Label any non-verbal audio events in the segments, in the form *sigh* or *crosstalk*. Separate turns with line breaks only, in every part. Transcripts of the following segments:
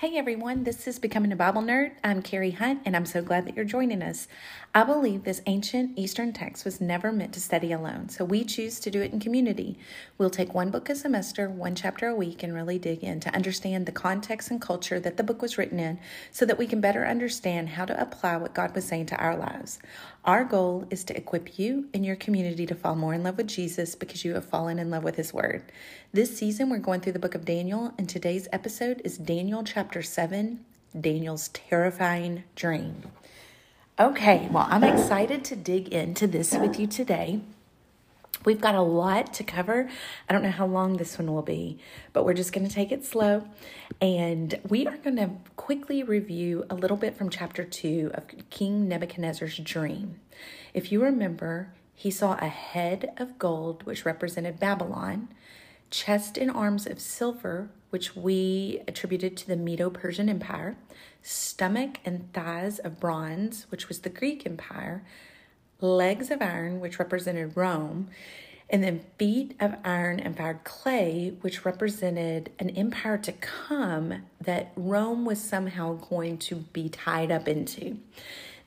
Hey everyone, this is Becoming a Bible Nerd. I'm Carrie Hunt, and I'm so glad that you're joining us. I believe this ancient Eastern text was never meant to study alone, so we choose to do it in community. We'll take one book a semester, one chapter a week, and really dig in to understand the context and culture that the book was written in so that we can better understand how to apply what God was saying to our lives. Our goal is to equip you and your community to fall more in love with Jesus because you have fallen in love with His Word. This season, we're going through the book of Daniel, and today's episode is Daniel chapter 7 Daniel's terrifying dream. Okay, well, I'm excited to dig into this with you today. We've got a lot to cover. I don't know how long this one will be, but we're just going to take it slow. And we are going to quickly review a little bit from chapter 2 of King Nebuchadnezzar's dream. If you remember, he saw a head of gold, which represented Babylon, chest and arms of silver, which we attributed to the Medo Persian Empire, stomach and thighs of bronze, which was the Greek Empire legs of iron, which represented Rome, and then feet of iron and fired clay, which represented an empire to come that Rome was somehow going to be tied up into.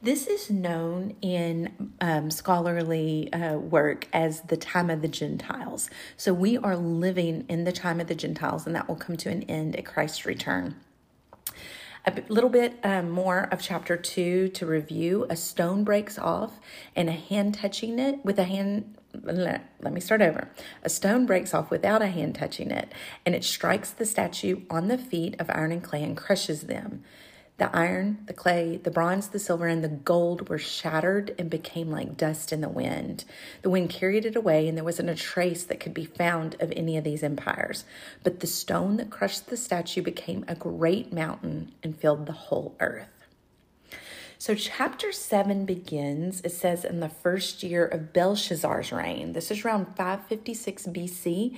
This is known in um, scholarly uh, work as the time of the Gentiles. So we are living in the time of the Gentiles, and that will come to an end at Christ's return. A little bit um, more of chapter two to review. A stone breaks off, and a hand touching it with a hand. Let, let me start over. A stone breaks off without a hand touching it, and it strikes the statue on the feet of iron and clay and crushes them. The iron, the clay, the bronze, the silver, and the gold were shattered and became like dust in the wind. The wind carried it away, and there wasn't a trace that could be found of any of these empires. But the stone that crushed the statue became a great mountain and filled the whole earth. So, chapter 7 begins, it says, in the first year of Belshazzar's reign. This is around 556 BC,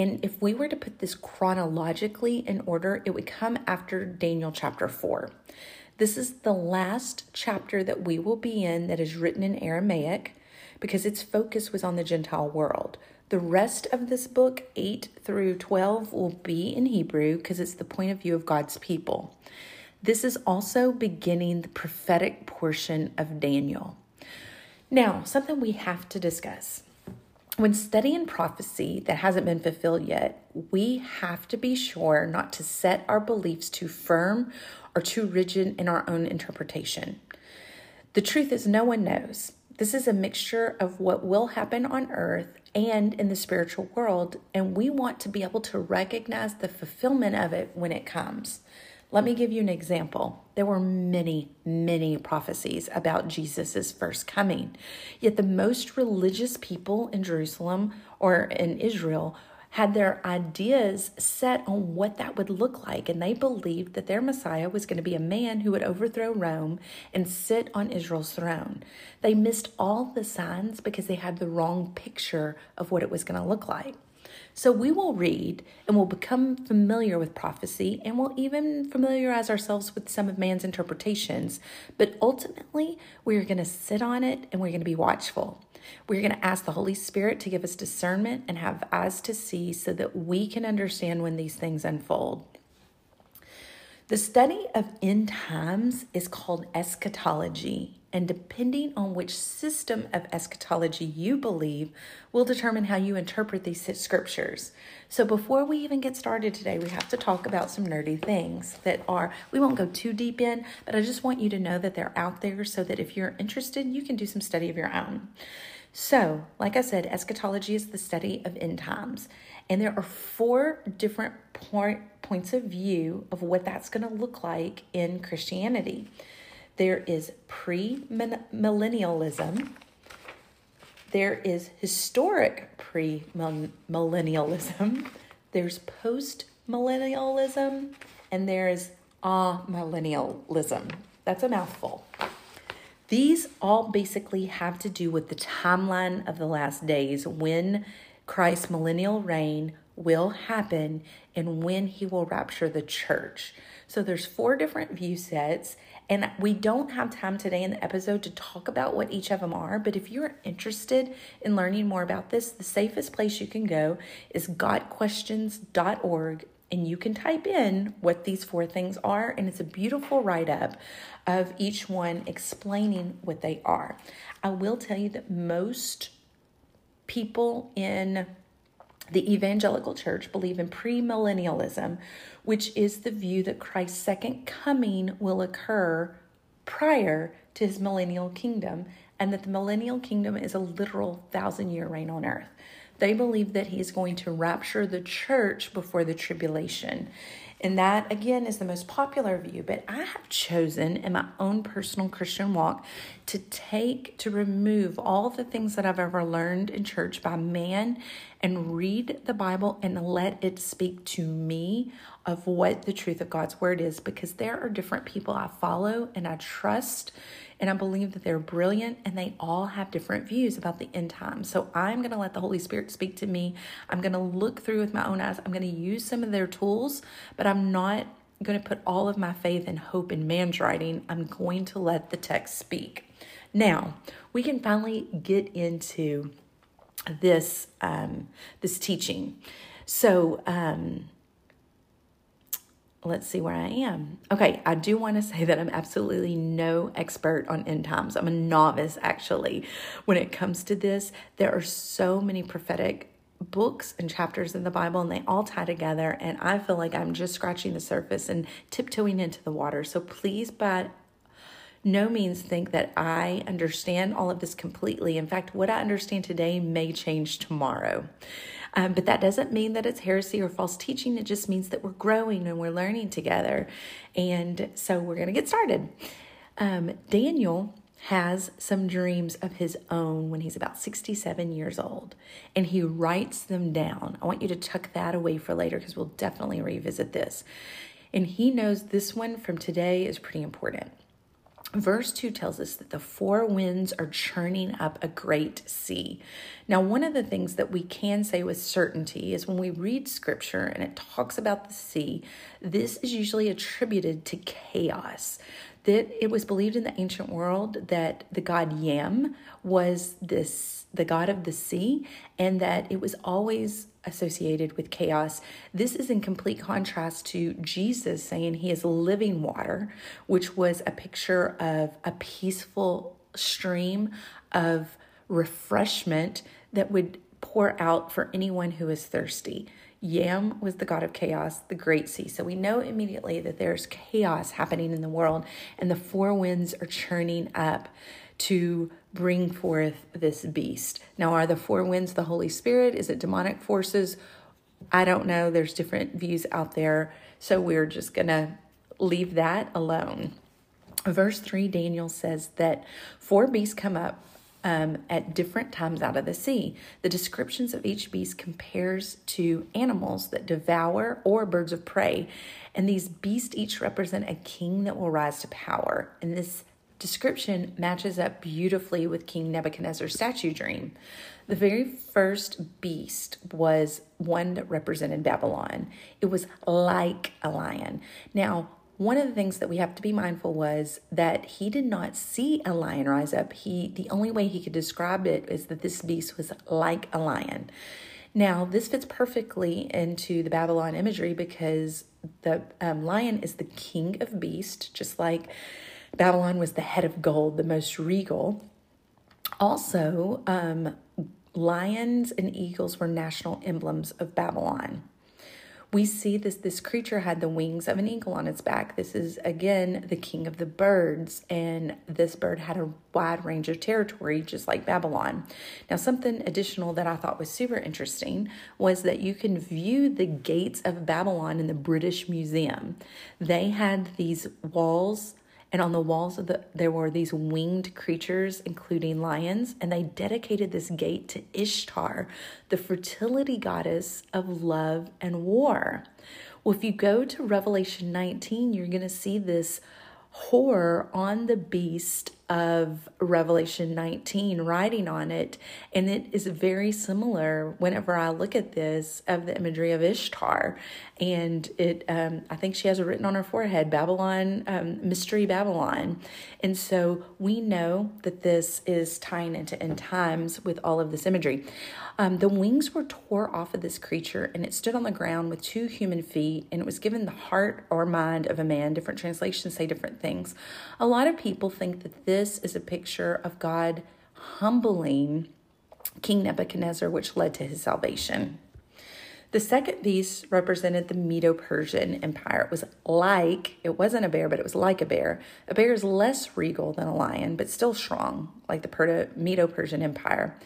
and if we were to put this chronologically in order, it would come after Daniel chapter 4. This is the last chapter that we will be in that is written in Aramaic because its focus was on the Gentile world. The rest of this book, 8 through 12, will be in Hebrew because it's the point of view of God's people. This is also beginning the prophetic portion of Daniel. Now, something we have to discuss. When studying prophecy that hasn't been fulfilled yet, we have to be sure not to set our beliefs too firm or too rigid in our own interpretation. The truth is, no one knows. This is a mixture of what will happen on earth and in the spiritual world, and we want to be able to recognize the fulfillment of it when it comes. Let me give you an example. There were many, many prophecies about Jesus' first coming. Yet the most religious people in Jerusalem or in Israel had their ideas set on what that would look like, and they believed that their Messiah was going to be a man who would overthrow Rome and sit on Israel's throne. They missed all the signs because they had the wrong picture of what it was going to look like. So we will read and we'll become familiar with prophecy and we'll even familiarize ourselves with some of man's interpretations. But ultimately, we're going to sit on it and we're going to be watchful. We're going to ask the Holy Spirit to give us discernment and have eyes to see so that we can understand when these things unfold. The study of end times is called eschatology, and depending on which system of eschatology you believe, will determine how you interpret these scriptures. So, before we even get started today, we have to talk about some nerdy things that are, we won't go too deep in, but I just want you to know that they're out there so that if you're interested, you can do some study of your own. So, like I said, eschatology is the study of end times. And there are four different point, points of view of what that's going to look like in Christianity. There is pre millennialism, there is historic pre millennialism, there's post millennialism, and there's amillennialism. That's a mouthful. These all basically have to do with the timeline of the last days when Christ's millennial reign will happen and when he will rapture the church. So there's four different view sets and we don't have time today in the episode to talk about what each of them are, but if you're interested in learning more about this, the safest place you can go is gotquestions.org and you can type in what these four things are, and it's a beautiful write up of each one explaining what they are. I will tell you that most people in the evangelical church believe in premillennialism, which is the view that Christ's second coming will occur prior to his millennial kingdom, and that the millennial kingdom is a literal thousand year reign on earth. They believe that he is going to rapture the church before the tribulation. And that, again, is the most popular view. But I have chosen in my own personal Christian walk to take, to remove all the things that I've ever learned in church by man and read the Bible and let it speak to me of what the truth of God's word is because there are different people I follow and I trust and I believe that they're brilliant and they all have different views about the end time. So I'm going to let the Holy Spirit speak to me. I'm going to look through with my own eyes. I'm going to use some of their tools, but I'm not going to put all of my faith and hope in man's writing. I'm going to let the text speak. Now, we can finally get into this um, this teaching. So, um, let's see where I am. Okay, I do want to *laughs* say that I'm absolutely no expert on end times. I'm a novice actually. When it comes to this, there are so many prophetic books and chapters in the Bible and they all tie together and I feel like I'm just scratching the surface and tiptoeing into the water. So please by no means think that I understand all of this completely. In fact, what I understand today may change tomorrow. Um, but that doesn't mean that it's heresy or false teaching. It just means that we're growing and we're learning together. And so we're going to get started. Um, Daniel has some dreams of his own when he's about 67 years old, and he writes them down. I want you to tuck that away for later because we'll definitely revisit this. And he knows this one from today is pretty important. Verse 2 tells us that the four winds are churning up a great sea. Now, one of the things that we can say with certainty is when we read scripture and it talks about the sea, this is usually attributed to chaos. That it was believed in the ancient world that the god Yam was this the god of the sea and that it was always associated with chaos. This is in complete contrast to Jesus saying he is living water, which was a picture of a peaceful stream of refreshment that would pour out for anyone who is thirsty. Yam was the god of chaos, the great sea. So we know immediately that there's chaos happening in the world and the four winds are churning up to bring forth this beast. Now, are the four winds the Holy Spirit? Is it demonic forces? I don't know. There's different views out there. So we're just going to leave that alone. Verse 3, Daniel says that four beasts come up um, at different times out of the sea. The descriptions of each beast compares to animals that devour or birds of prey. And these beasts each represent a king that will rise to power. And this description matches up beautifully with King Nebuchadnezzar's statue dream. The very first beast was one that represented Babylon. It was like a lion. Now, one of the things that we have to be mindful was that he did not see a lion rise up. He the only way he could describe it is that this beast was like a lion. Now, this fits perfectly into the Babylon imagery because the um, lion is the king of beast, just like Babylon was the head of gold, the most regal. Also, um, lions and eagles were national emblems of Babylon. We see this this creature had the wings of an eagle on its back. This is again the king of the birds and this bird had a wide range of territory just like Babylon. Now something additional that I thought was super interesting was that you can view the gates of Babylon in the British Museum. They had these walls and on the walls of the there were these winged creatures including lions and they dedicated this gate to ishtar the fertility goddess of love and war. Well if you go to revelation 19 you're going to see this horror on the beast of Revelation 19 writing on it. And it is very similar whenever I look at this of the imagery of Ishtar. And it, um, I think she has it written on her forehead Babylon, um, Mystery Babylon. And so we know that this is tying into end times with all of this imagery. Um, the wings were tore off of this creature and it stood on the ground with two human feet and it was given the heart or mind of a man. Different translations say different things. A lot of people think that this is a picture of God humbling King Nebuchadnezzar, which led to his salvation. The second beast represented the Medo Persian Empire. It was like, it wasn't a bear, but it was like a bear. A bear is less regal than a lion, but still strong, like the Medo Persian Empire.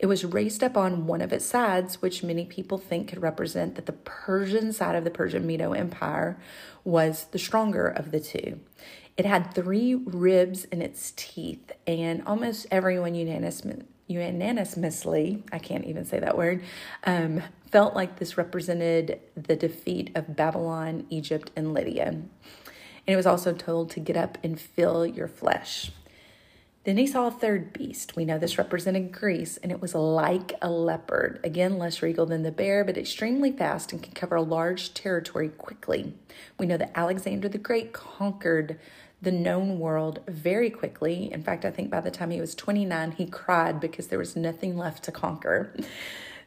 It was raised up on one of its sides, which many people think could represent that the Persian side of the Persian Medo Empire was the stronger of the two. It had three ribs in its teeth, and almost everyone unanimously, unanimously I can't even say that word, um, felt like this represented the defeat of Babylon, Egypt, and Lydia. And it was also told to get up and fill your flesh. Then he saw a third beast. We know this represented Greece, and it was like a leopard, again less regal than the bear, but extremely fast and can cover a large territory quickly. We know that Alexander the Great conquered the known world very quickly. In fact, I think by the time he was 29, he cried because there was nothing left to conquer.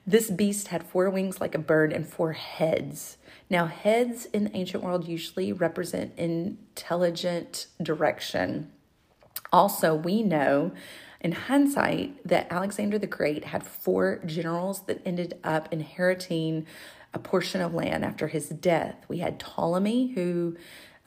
This beast had four wings like a bird and four heads. Now, heads in the ancient world usually represent intelligent direction. Also, we know in hindsight that Alexander the Great had four generals that ended up inheriting a portion of land after his death. We had Ptolemy, who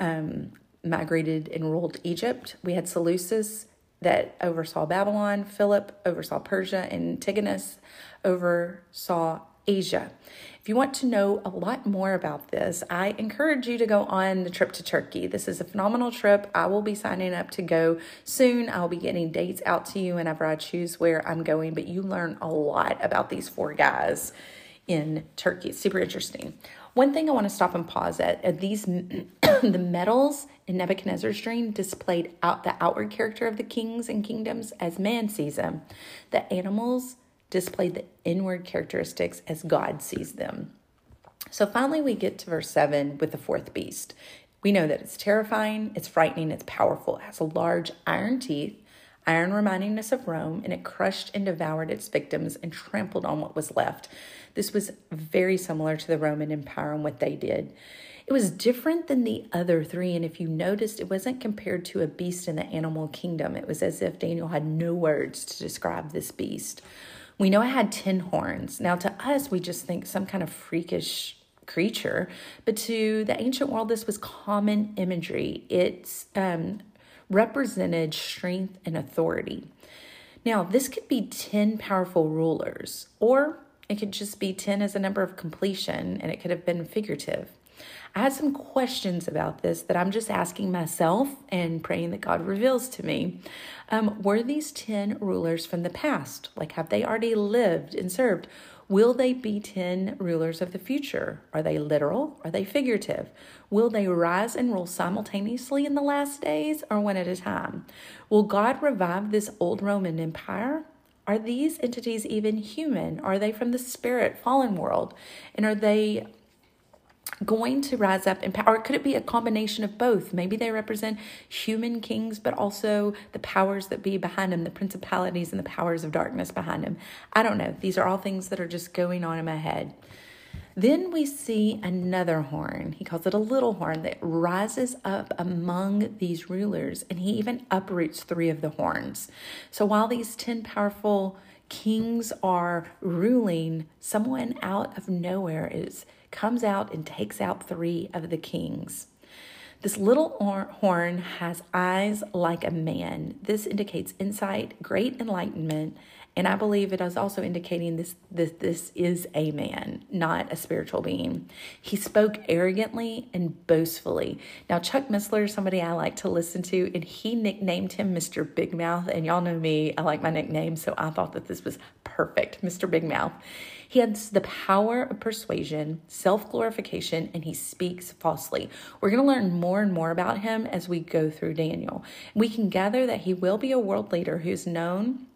um, migrated and ruled Egypt. We had Seleucus that oversaw Babylon, Philip oversaw Persia, and Antigonus oversaw Asia. If you want to know a lot more about this, I encourage you to go on the trip to Turkey. This is a phenomenal trip. I will be signing up to go soon. I'll be getting dates out to you whenever I choose where I'm going, but you learn a lot about these four guys in Turkey. It's super interesting. One thing I want to stop and pause at, at these *laughs* the metals in Nebuchadnezzar's dream displayed out the outward character of the kings and kingdoms as man sees them. The animals displayed the inward characteristics as God sees them. So finally, we get to verse 7 with the fourth beast. We know that it's terrifying, it's frightening, it's powerful, it has large iron teeth, iron reminding us of Rome, and it crushed and devoured its victims and trampled on what was left. This was very similar to the Roman Empire and what they did. It was different than the other three, and if you noticed, it wasn't compared to a beast in the animal kingdom. It was as if Daniel had no words to describe this beast. We know it had 10 horns. Now, to us, we just think some kind of freakish creature, but to the ancient world, this was common imagery. It um, represented strength and authority. Now, this could be 10 powerful rulers, or it could just be 10 as a number of completion, and it could have been figurative. I had some questions about this that I'm just asking myself and praying that God reveals to me. Um, were these 10 rulers from the past? Like, have they already lived and served? Will they be 10 rulers of the future? Are they literal? Are they figurative? Will they rise and rule simultaneously in the last days or one at a time? Will God revive this old Roman Empire? Are these entities even human? Are they from the spirit fallen world? And are they going to rise up in power? Or could it be a combination of both? Maybe they represent human kings, but also the powers that be behind them, the principalities and the powers of darkness behind them. I don't know. These are all things that are just going on in my head. Then we see another horn. He calls it a little horn that rises up among these rulers, and he even uproots three of the horns. So while these 10 powerful kings are ruling, someone out of nowhere is comes out and takes out three of the kings. This little horn has eyes like a man. This indicates insight, great enlightenment, and I believe it is also indicating this, this this is a man, not a spiritual being. He spoke arrogantly and boastfully. Now Chuck Missler, somebody I like to listen to, and he nicknamed him Mr. Big Mouth. And y'all know me, I like my nickname, so I thought that this was perfect, Mr. Big Mouth. He has the power of persuasion, self glorification, and he speaks falsely. We're going to learn more and more about him as we go through Daniel. We can gather that he will be a world leader who's known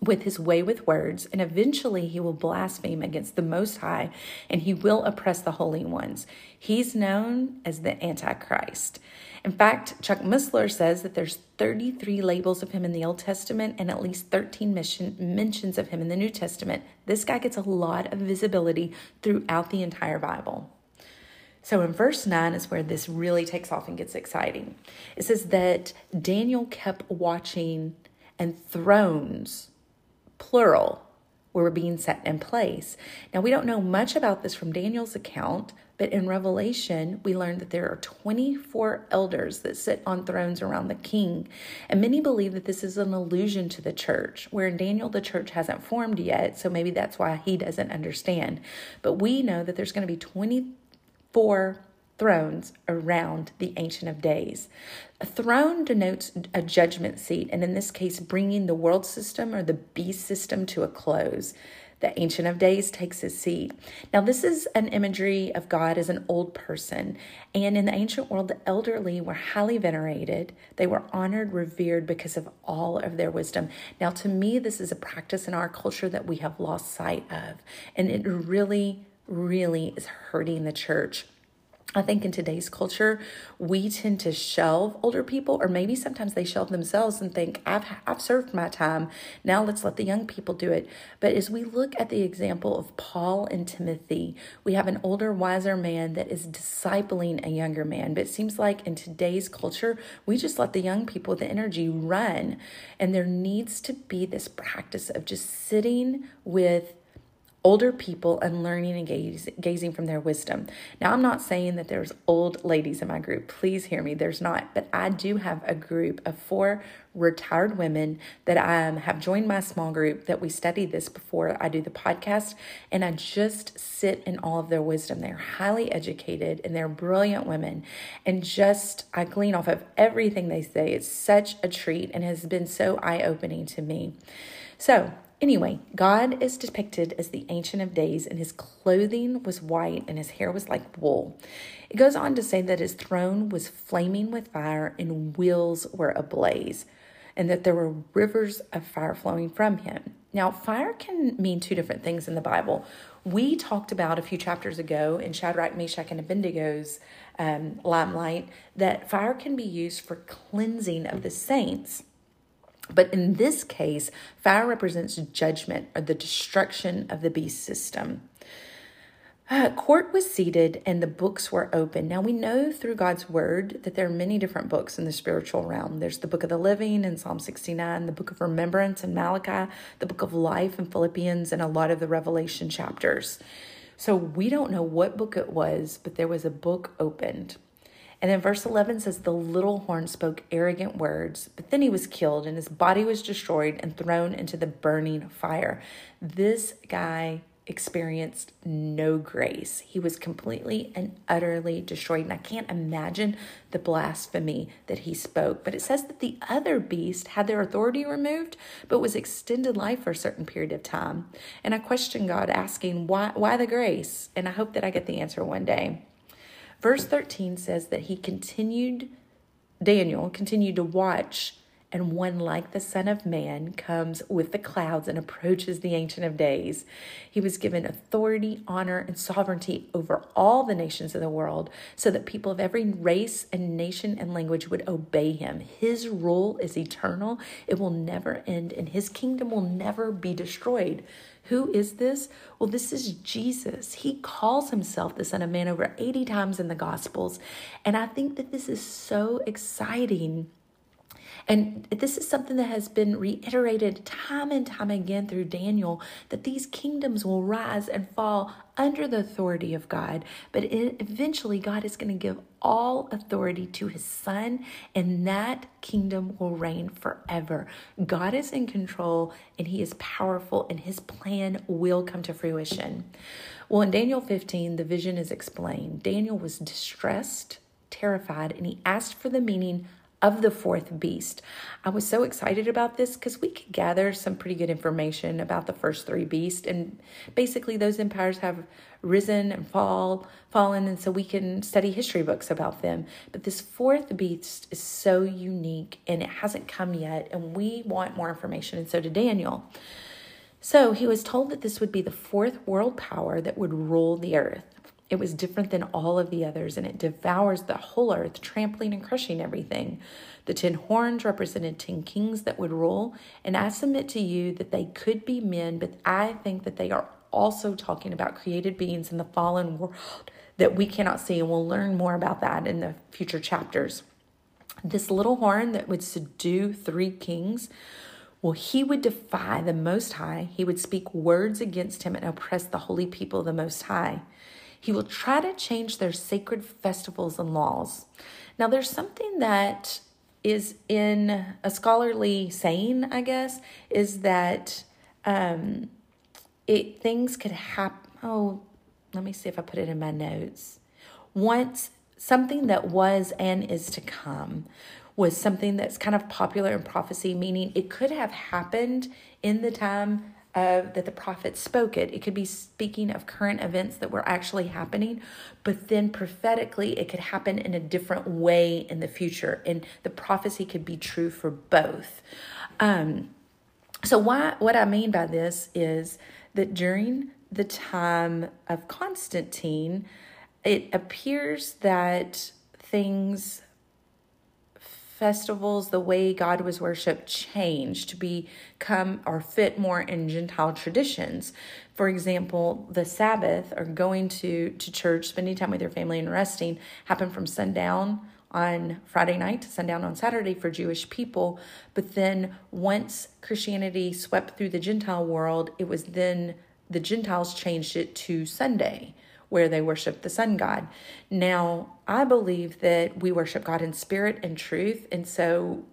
with his way with words, and eventually he will blaspheme against the Most High and he will oppress the holy ones. He's known as the Antichrist. In fact, Chuck Missler says that there's 33 labels of him in the Old Testament and at least 13 mission, mentions of him in the New Testament. This guy gets a lot of visibility throughout the entire Bible. So in verse 9 is where this really takes off and gets exciting. It says that Daniel kept watching and thrones plural, were being set in place. Now, we don't know much about this from Daniel's account, but in Revelation, we learn that there are 24 elders that sit on thrones around the king. And many believe that this is an allusion to the church, where in Daniel, the church hasn't formed yet, so maybe that's why he doesn't understand. But we know that there's going to be 24 thrones around the Ancient of Days. A throne denotes a judgment seat, and in this case, bringing the world system or the beast system to a close. The Ancient of Days takes his seat. Now, this is an imagery of God as an old person. And in the ancient world, the elderly were highly venerated. They were honored, revered because of all of their wisdom. Now, to me, this is a practice in our culture that we have lost sight of. And it really, really is hurting the church. I think in today's culture, we tend to shelve older people, or maybe sometimes they shelve themselves and think, I've, I've served my time. Now let's let the young people do it. But as we look at the example of Paul and Timothy, we have an older, wiser man that is discipling a younger man. But it seems like in today's culture, we just let the young people, the energy run. And there needs to be this practice of just sitting with older people and learning and gaze, gazing from their wisdom. Now, I'm not saying that there's old ladies in my group. Please hear me. There's not. But I do have a group of four retired women that um, have joined my small group that we study this before I do the podcast. And I just sit in all of their wisdom. They're highly educated and they're brilliant women. And just, I glean off of everything they say. It's such a treat and has been so eye opening to me. So, Anyway, God is depicted as the Ancient of Days, and his clothing was white and his hair was like wool. It goes on to say that his throne was flaming with fire and wheels were ablaze, and that there were rivers of fire flowing from him. Now, fire can mean two different things in the Bible. We talked about a few chapters ago in Shadrach, Meshach, and Abednego's um, limelight that fire can be used for cleansing of the saints but in this case, fire represents judgment or the destruction of the beast system. Uh, court was seated and the books were open. Now we know through God's word that there are many different books in the spiritual realm. There's the book of the living in Psalm 69, the book of remembrance in Malachi, the book of life in Philippians, and a lot of the Revelation chapters. So we don't know what book it was, but there was a book opened. And then verse 11 says, The little horn spoke arrogant words, but then he was killed and his body was destroyed and thrown into the burning fire. This guy experienced no grace. He was completely and utterly destroyed. And I can't imagine the blasphemy that he spoke. But it says that the other beast had their authority removed, but was extended life for a certain period of time. And I question God, asking, why, why the grace? And I hope that I get the answer one day. Verse 13 says that he continued, Daniel continued to watch, and one like the Son of Man comes with the clouds and approaches the Ancient of Days. He was given authority, honor, and sovereignty over all the nations of the world so that people of every race and nation and language would obey him. His rule is eternal, it will never end, and his kingdom will never be destroyed. Who is this? Well, this is Jesus. He calls himself the Son of Man over 80 times in the Gospels. And I think that this is so exciting and this is something that has been reiterated time and time again through Daniel that these kingdoms will rise and fall under the authority of God. But eventually, God is going to give all authority to his son, and that kingdom will reign forever. God is in control and he is powerful, and his plan will come to fruition. Well, in Daniel 15, the vision is explained. Daniel was distressed, terrified, and he asked for the meaning of the fourth beast. I was so excited about this because we could gather some pretty good information about the first three beasts. And basically, those empires have risen and fall, fallen, and so we can study history books about them. But this fourth beast is so unique and it hasn't come yet, and we want more information, and so did Daniel. So he was told that this would be the fourth world power that would rule the earth. It was different than all of the others, and it devours the whole earth, trampling and crushing everything. The ten horns represented ten kings that would rule, and I submit to you that they could be men, but I think that they are also talking about created beings in the fallen world that we cannot see, and we'll learn more about that in the future chapters. This little horn that would subdue three kings well, he would defy the Most High. He would speak words against him and oppress the holy people of the Most High. He will try to change their sacred festivals and laws. Now, there's something that is in a scholarly saying, I guess, is that um, it things could happen. Oh, let me see if I put it in my notes. Once something that was and is to come was something that's kind of popular in prophecy, meaning it could have happened in the time of that the prophet spoke it. It could be speaking of current events that were actually happening, but then prophetically it could happen in a different way in the future, and the prophecy could be true for both. Um, so, why? What I mean by this is that during the time of Constantine, it appears that things festivals, the way God was worshiped changed to become or fit more in Gentile traditions. For example, the Sabbath or going to, to church, spending time with your family and resting happened from sundown on Friday night to sundown on Saturday for Jewish people. But then once Christianity swept through the Gentile world, it was then the Gentiles changed it to Sunday where they worship the sun god. Now, I believe that we worship God in spirit and truth. And so,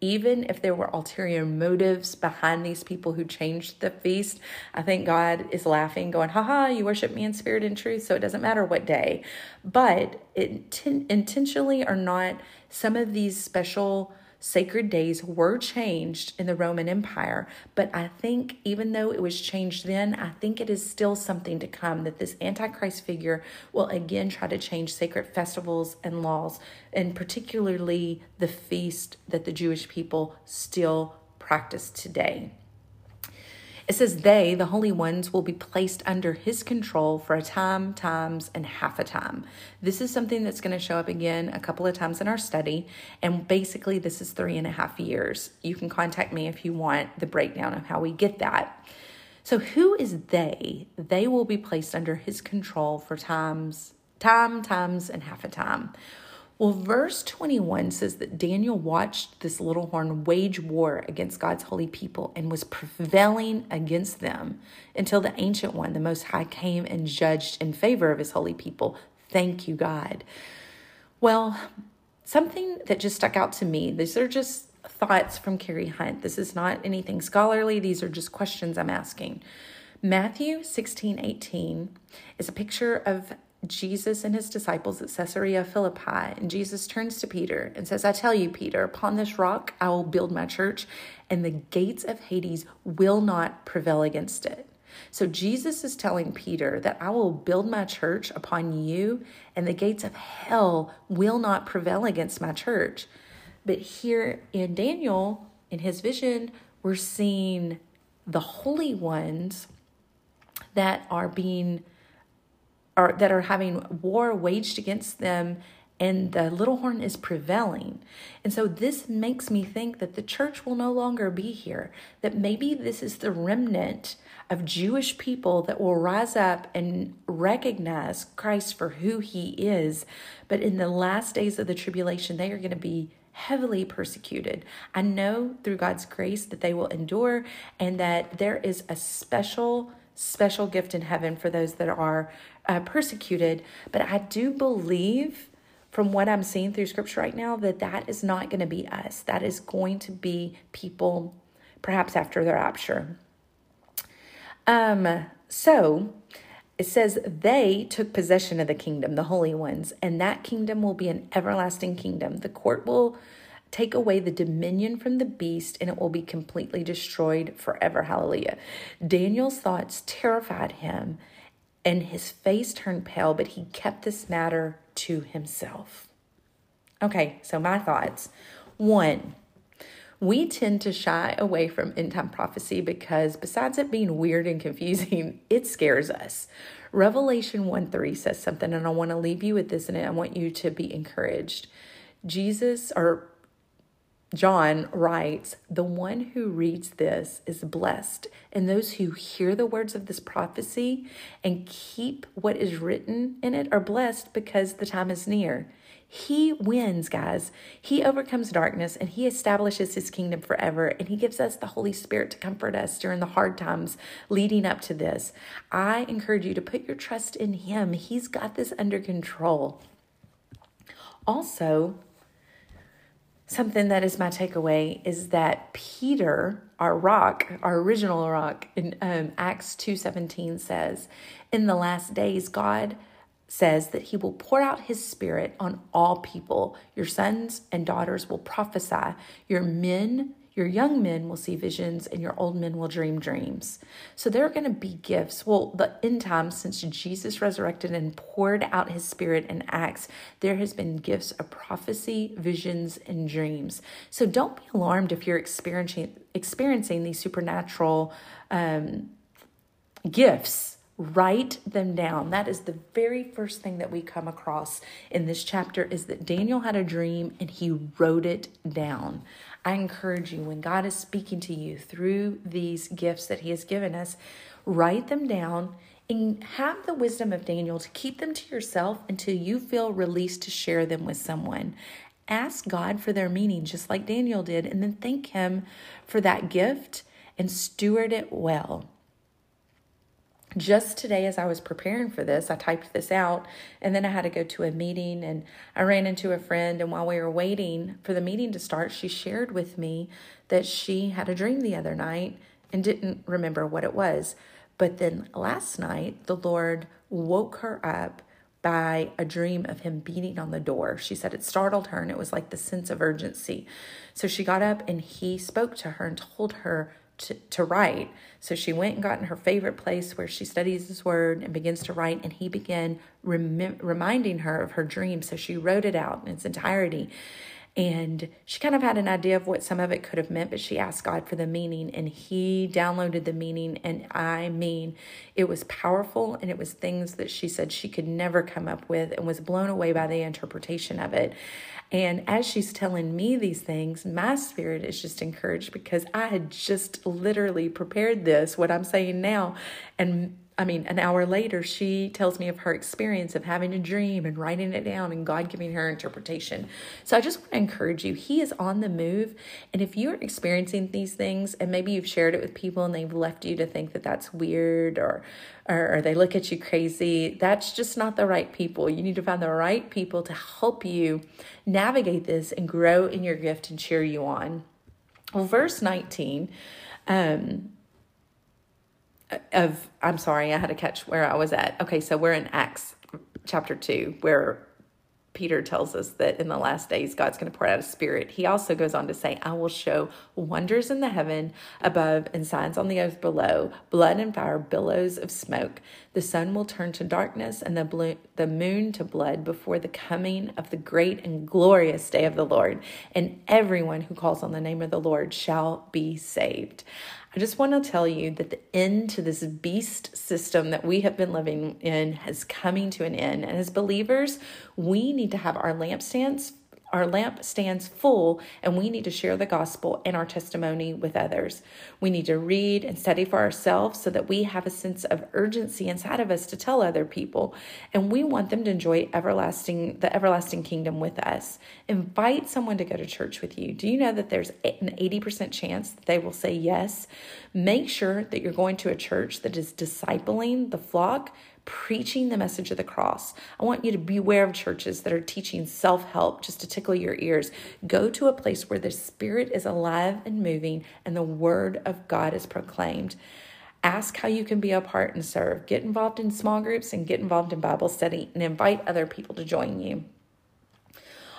even if there were ulterior motives behind these people who changed the feast, I think God is laughing, going, haha, you worship me in spirit and truth, so it doesn't matter what day. But it, intentionally or not, some of these special sacred days were changed in the Roman Empire, but I think even though it was changed then, I think it is still something to come that this Antichrist figure will again try to change sacred festivals and laws, and particularly the feast that the Jewish people still practice today. It says, They, the holy ones, will be placed under his control for a time, times, and half a time. This is something that's going to show up again a couple of times in our study. And basically, this is three and a half years. You can contact me if you want the breakdown of how we get that. So, who is they? They will be placed under his control for times, time, times, and half a time. Well, verse 21 says that Daniel watched this little horn wage war against God's holy people and was prevailing against them until the ancient one, the Most High, came and judged in favor of his holy people. Thank you, God. Well, something that just stuck out to me, these are just thoughts from Carrie Hunt. This is not anything scholarly, these are just questions I'm asking. Matthew 16 18 is a picture of Jesus and his disciples at Caesarea Philippi. And Jesus turns to Peter and says, I tell you, Peter, upon this rock I will build my church, and the gates of Hades will not prevail against it. So Jesus is telling Peter that I will build my church upon you, and the gates of hell will not prevail against my church. But here in Daniel, in his vision, we're seeing the holy ones that are being that are having war waged against them and the little horn is prevailing. And so this makes me think that the church will no longer be here, that maybe this is the remnant of Jewish people that will rise up and recognize Christ for who he is. But in the last days of the tribulation, they are going to be heavily persecuted. I know through God's grace that they will endure and that there is a special special gift in heaven for those that are uh, persecuted. But I do believe from what I'm seeing through scripture right now that that is not going to be us. That is going to be people perhaps after the rapture. Um, so it says they took possession of the kingdom, the holy ones, and that kingdom will be an everlasting kingdom. The court will take away the dominion from the beast, and it will be completely destroyed forever. Hallelujah. Daniel's thoughts terrified him, and his face turned pale, but he kept this matter to himself. Okay, so my thoughts. One, we tend to shy away from end time prophecy because besides it being weird and confusing, *laughs* it scares us. Revelation 1 3 says something, and I want to leave you with this, and I want you to be encouraged. Jesus, or John writes, The one who reads this is blessed, and those who hear the words of this prophecy and keep what is written in it are blessed because the time is near. He wins, guys. He overcomes darkness and he establishes his kingdom forever. And he gives us the Holy Spirit to comfort us during the hard times leading up to this. I encourage you to put your trust in him. He's got this under control. Also, something that is my takeaway is that Peter, our rock, our original rock in um, Acts 2:17 says, "In the last days God says that he will pour out his spirit on all people. Your sons and daughters will prophesy. Your men, your young men will see visions, and your old men will dream dreams. So there are going to be gifts. Well, the end times, since Jesus resurrected and poured out his spirit in Acts, there has been gifts of prophecy, visions, and dreams. So don't be alarmed if you're experiencing experiencing these supernatural um, gifts write them down. That is the very first thing that we come across in this chapter is that daniel had a dream and he wrote it down. I encourage you when god is speaking to you through these gifts that he has given us write them down and have the wisdom of daniel to keep them to yourself until you feel released to share them with someone. Ask god for their meaning just like daniel did and then thank him for that gift and steward it well just today as I was preparing for this, I typed this out and then I had to go to a meeting and I ran into a friend and while we were waiting for the meeting to start, she shared with me that she had a dream the other night and didn't remember what it was. But then last night, the Lord woke her up by a dream of him beating on the door. She said it startled her and it was like the sense of urgency. So she got up and he spoke to her and told her to, to write. So she went and got in her favorite place where she studies his word and begins to write. And he began rem- reminding her of her dream. So she wrote it out in its entirety. And she kind of had an idea of what some of it could have meant, but she asked God for the meaning, and He downloaded the meaning. And I mean, it was powerful, and it was things that she said she could never come up with and was blown away by the interpretation of it. And as she's telling me these things, my spirit is just encouraged because I had just literally prepared this, what I'm saying now. And I mean, an hour later, she tells me of her experience of having a dream and writing it down and God giving her interpretation. So I just want to encourage you. He is on the move. And if you're experiencing these things and maybe you've shared it with people and they've left you to think that that's weird or, or, or they look at you crazy, that's just not the right people. You need to find the right people to help you navigate this and grow in your gift and cheer you on. Well, verse 19, um, of I'm sorry, I had to catch where I was at. Okay, so we're in Acts chapter 2 where Peter tells us that in the last days God's going to pour out a spirit. He also goes on to say, I will show wonders in the heaven above and signs on the earth below, blood and fire, billows of smoke. The sun will turn to darkness and the, blue, the moon to blood before the coming of the great and glorious day of the Lord. And everyone who calls on the name of the Lord shall be saved. I just want to tell you that the end to this beast system that we have been living in has coming to an end. And as believers, we need to have our lampstands our lamp stands full and we need to share the gospel and our testimony with others. We need to read and study for ourselves so that we have a sense of urgency inside of us to tell other people and we want them to enjoy everlasting the everlasting kingdom with us. Invite someone to go to church with you. Do you know that there's an 80% chance that they will say yes? Make sure that you're going to a church that is discipling the flock preaching the message of the cross. I want you to beware of churches that are teaching self help just to tickle your ears. Go to a place where the Spirit is alive and moving and the Word of God is proclaimed. Ask how you can be a part and serve. Get involved in small groups and get involved in Bible study and invite other people to join you.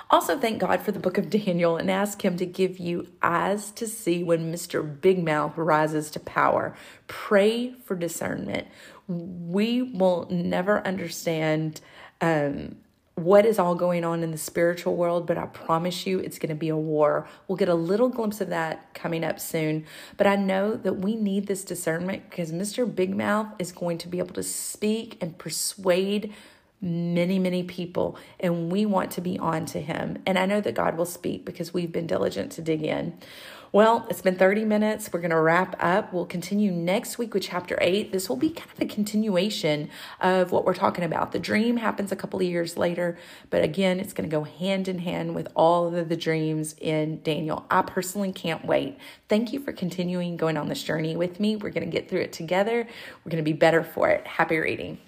Also, thank God for the book of Daniel and ask Him to give you eyes to see when Mr. Big Mouth rises to power. Pray for discernment. We will never understand. Um, what is all going on in the spiritual world, but I promise you it's going to be a war. We'll get a little glimpse of that coming up soon. But I know that we need this discernment because Mr. Big Mouth is going to be able to speak and persuade many, many people, and we want to be on to him. And I know that God will speak because we've been diligent to dig in. Well, it's been 30 minutes. We're going to wrap up. We'll continue next week with chapter 8. This will be kind of a continuation of what we're talking about. The dream happens a couple of years later, but again, it's going to go hand in hand with all of the dreams in Daniel. I personally can't wait. Thank you for continuing going on this journey with me. We're going to get through it together. We're going to be better for it. Happy reading.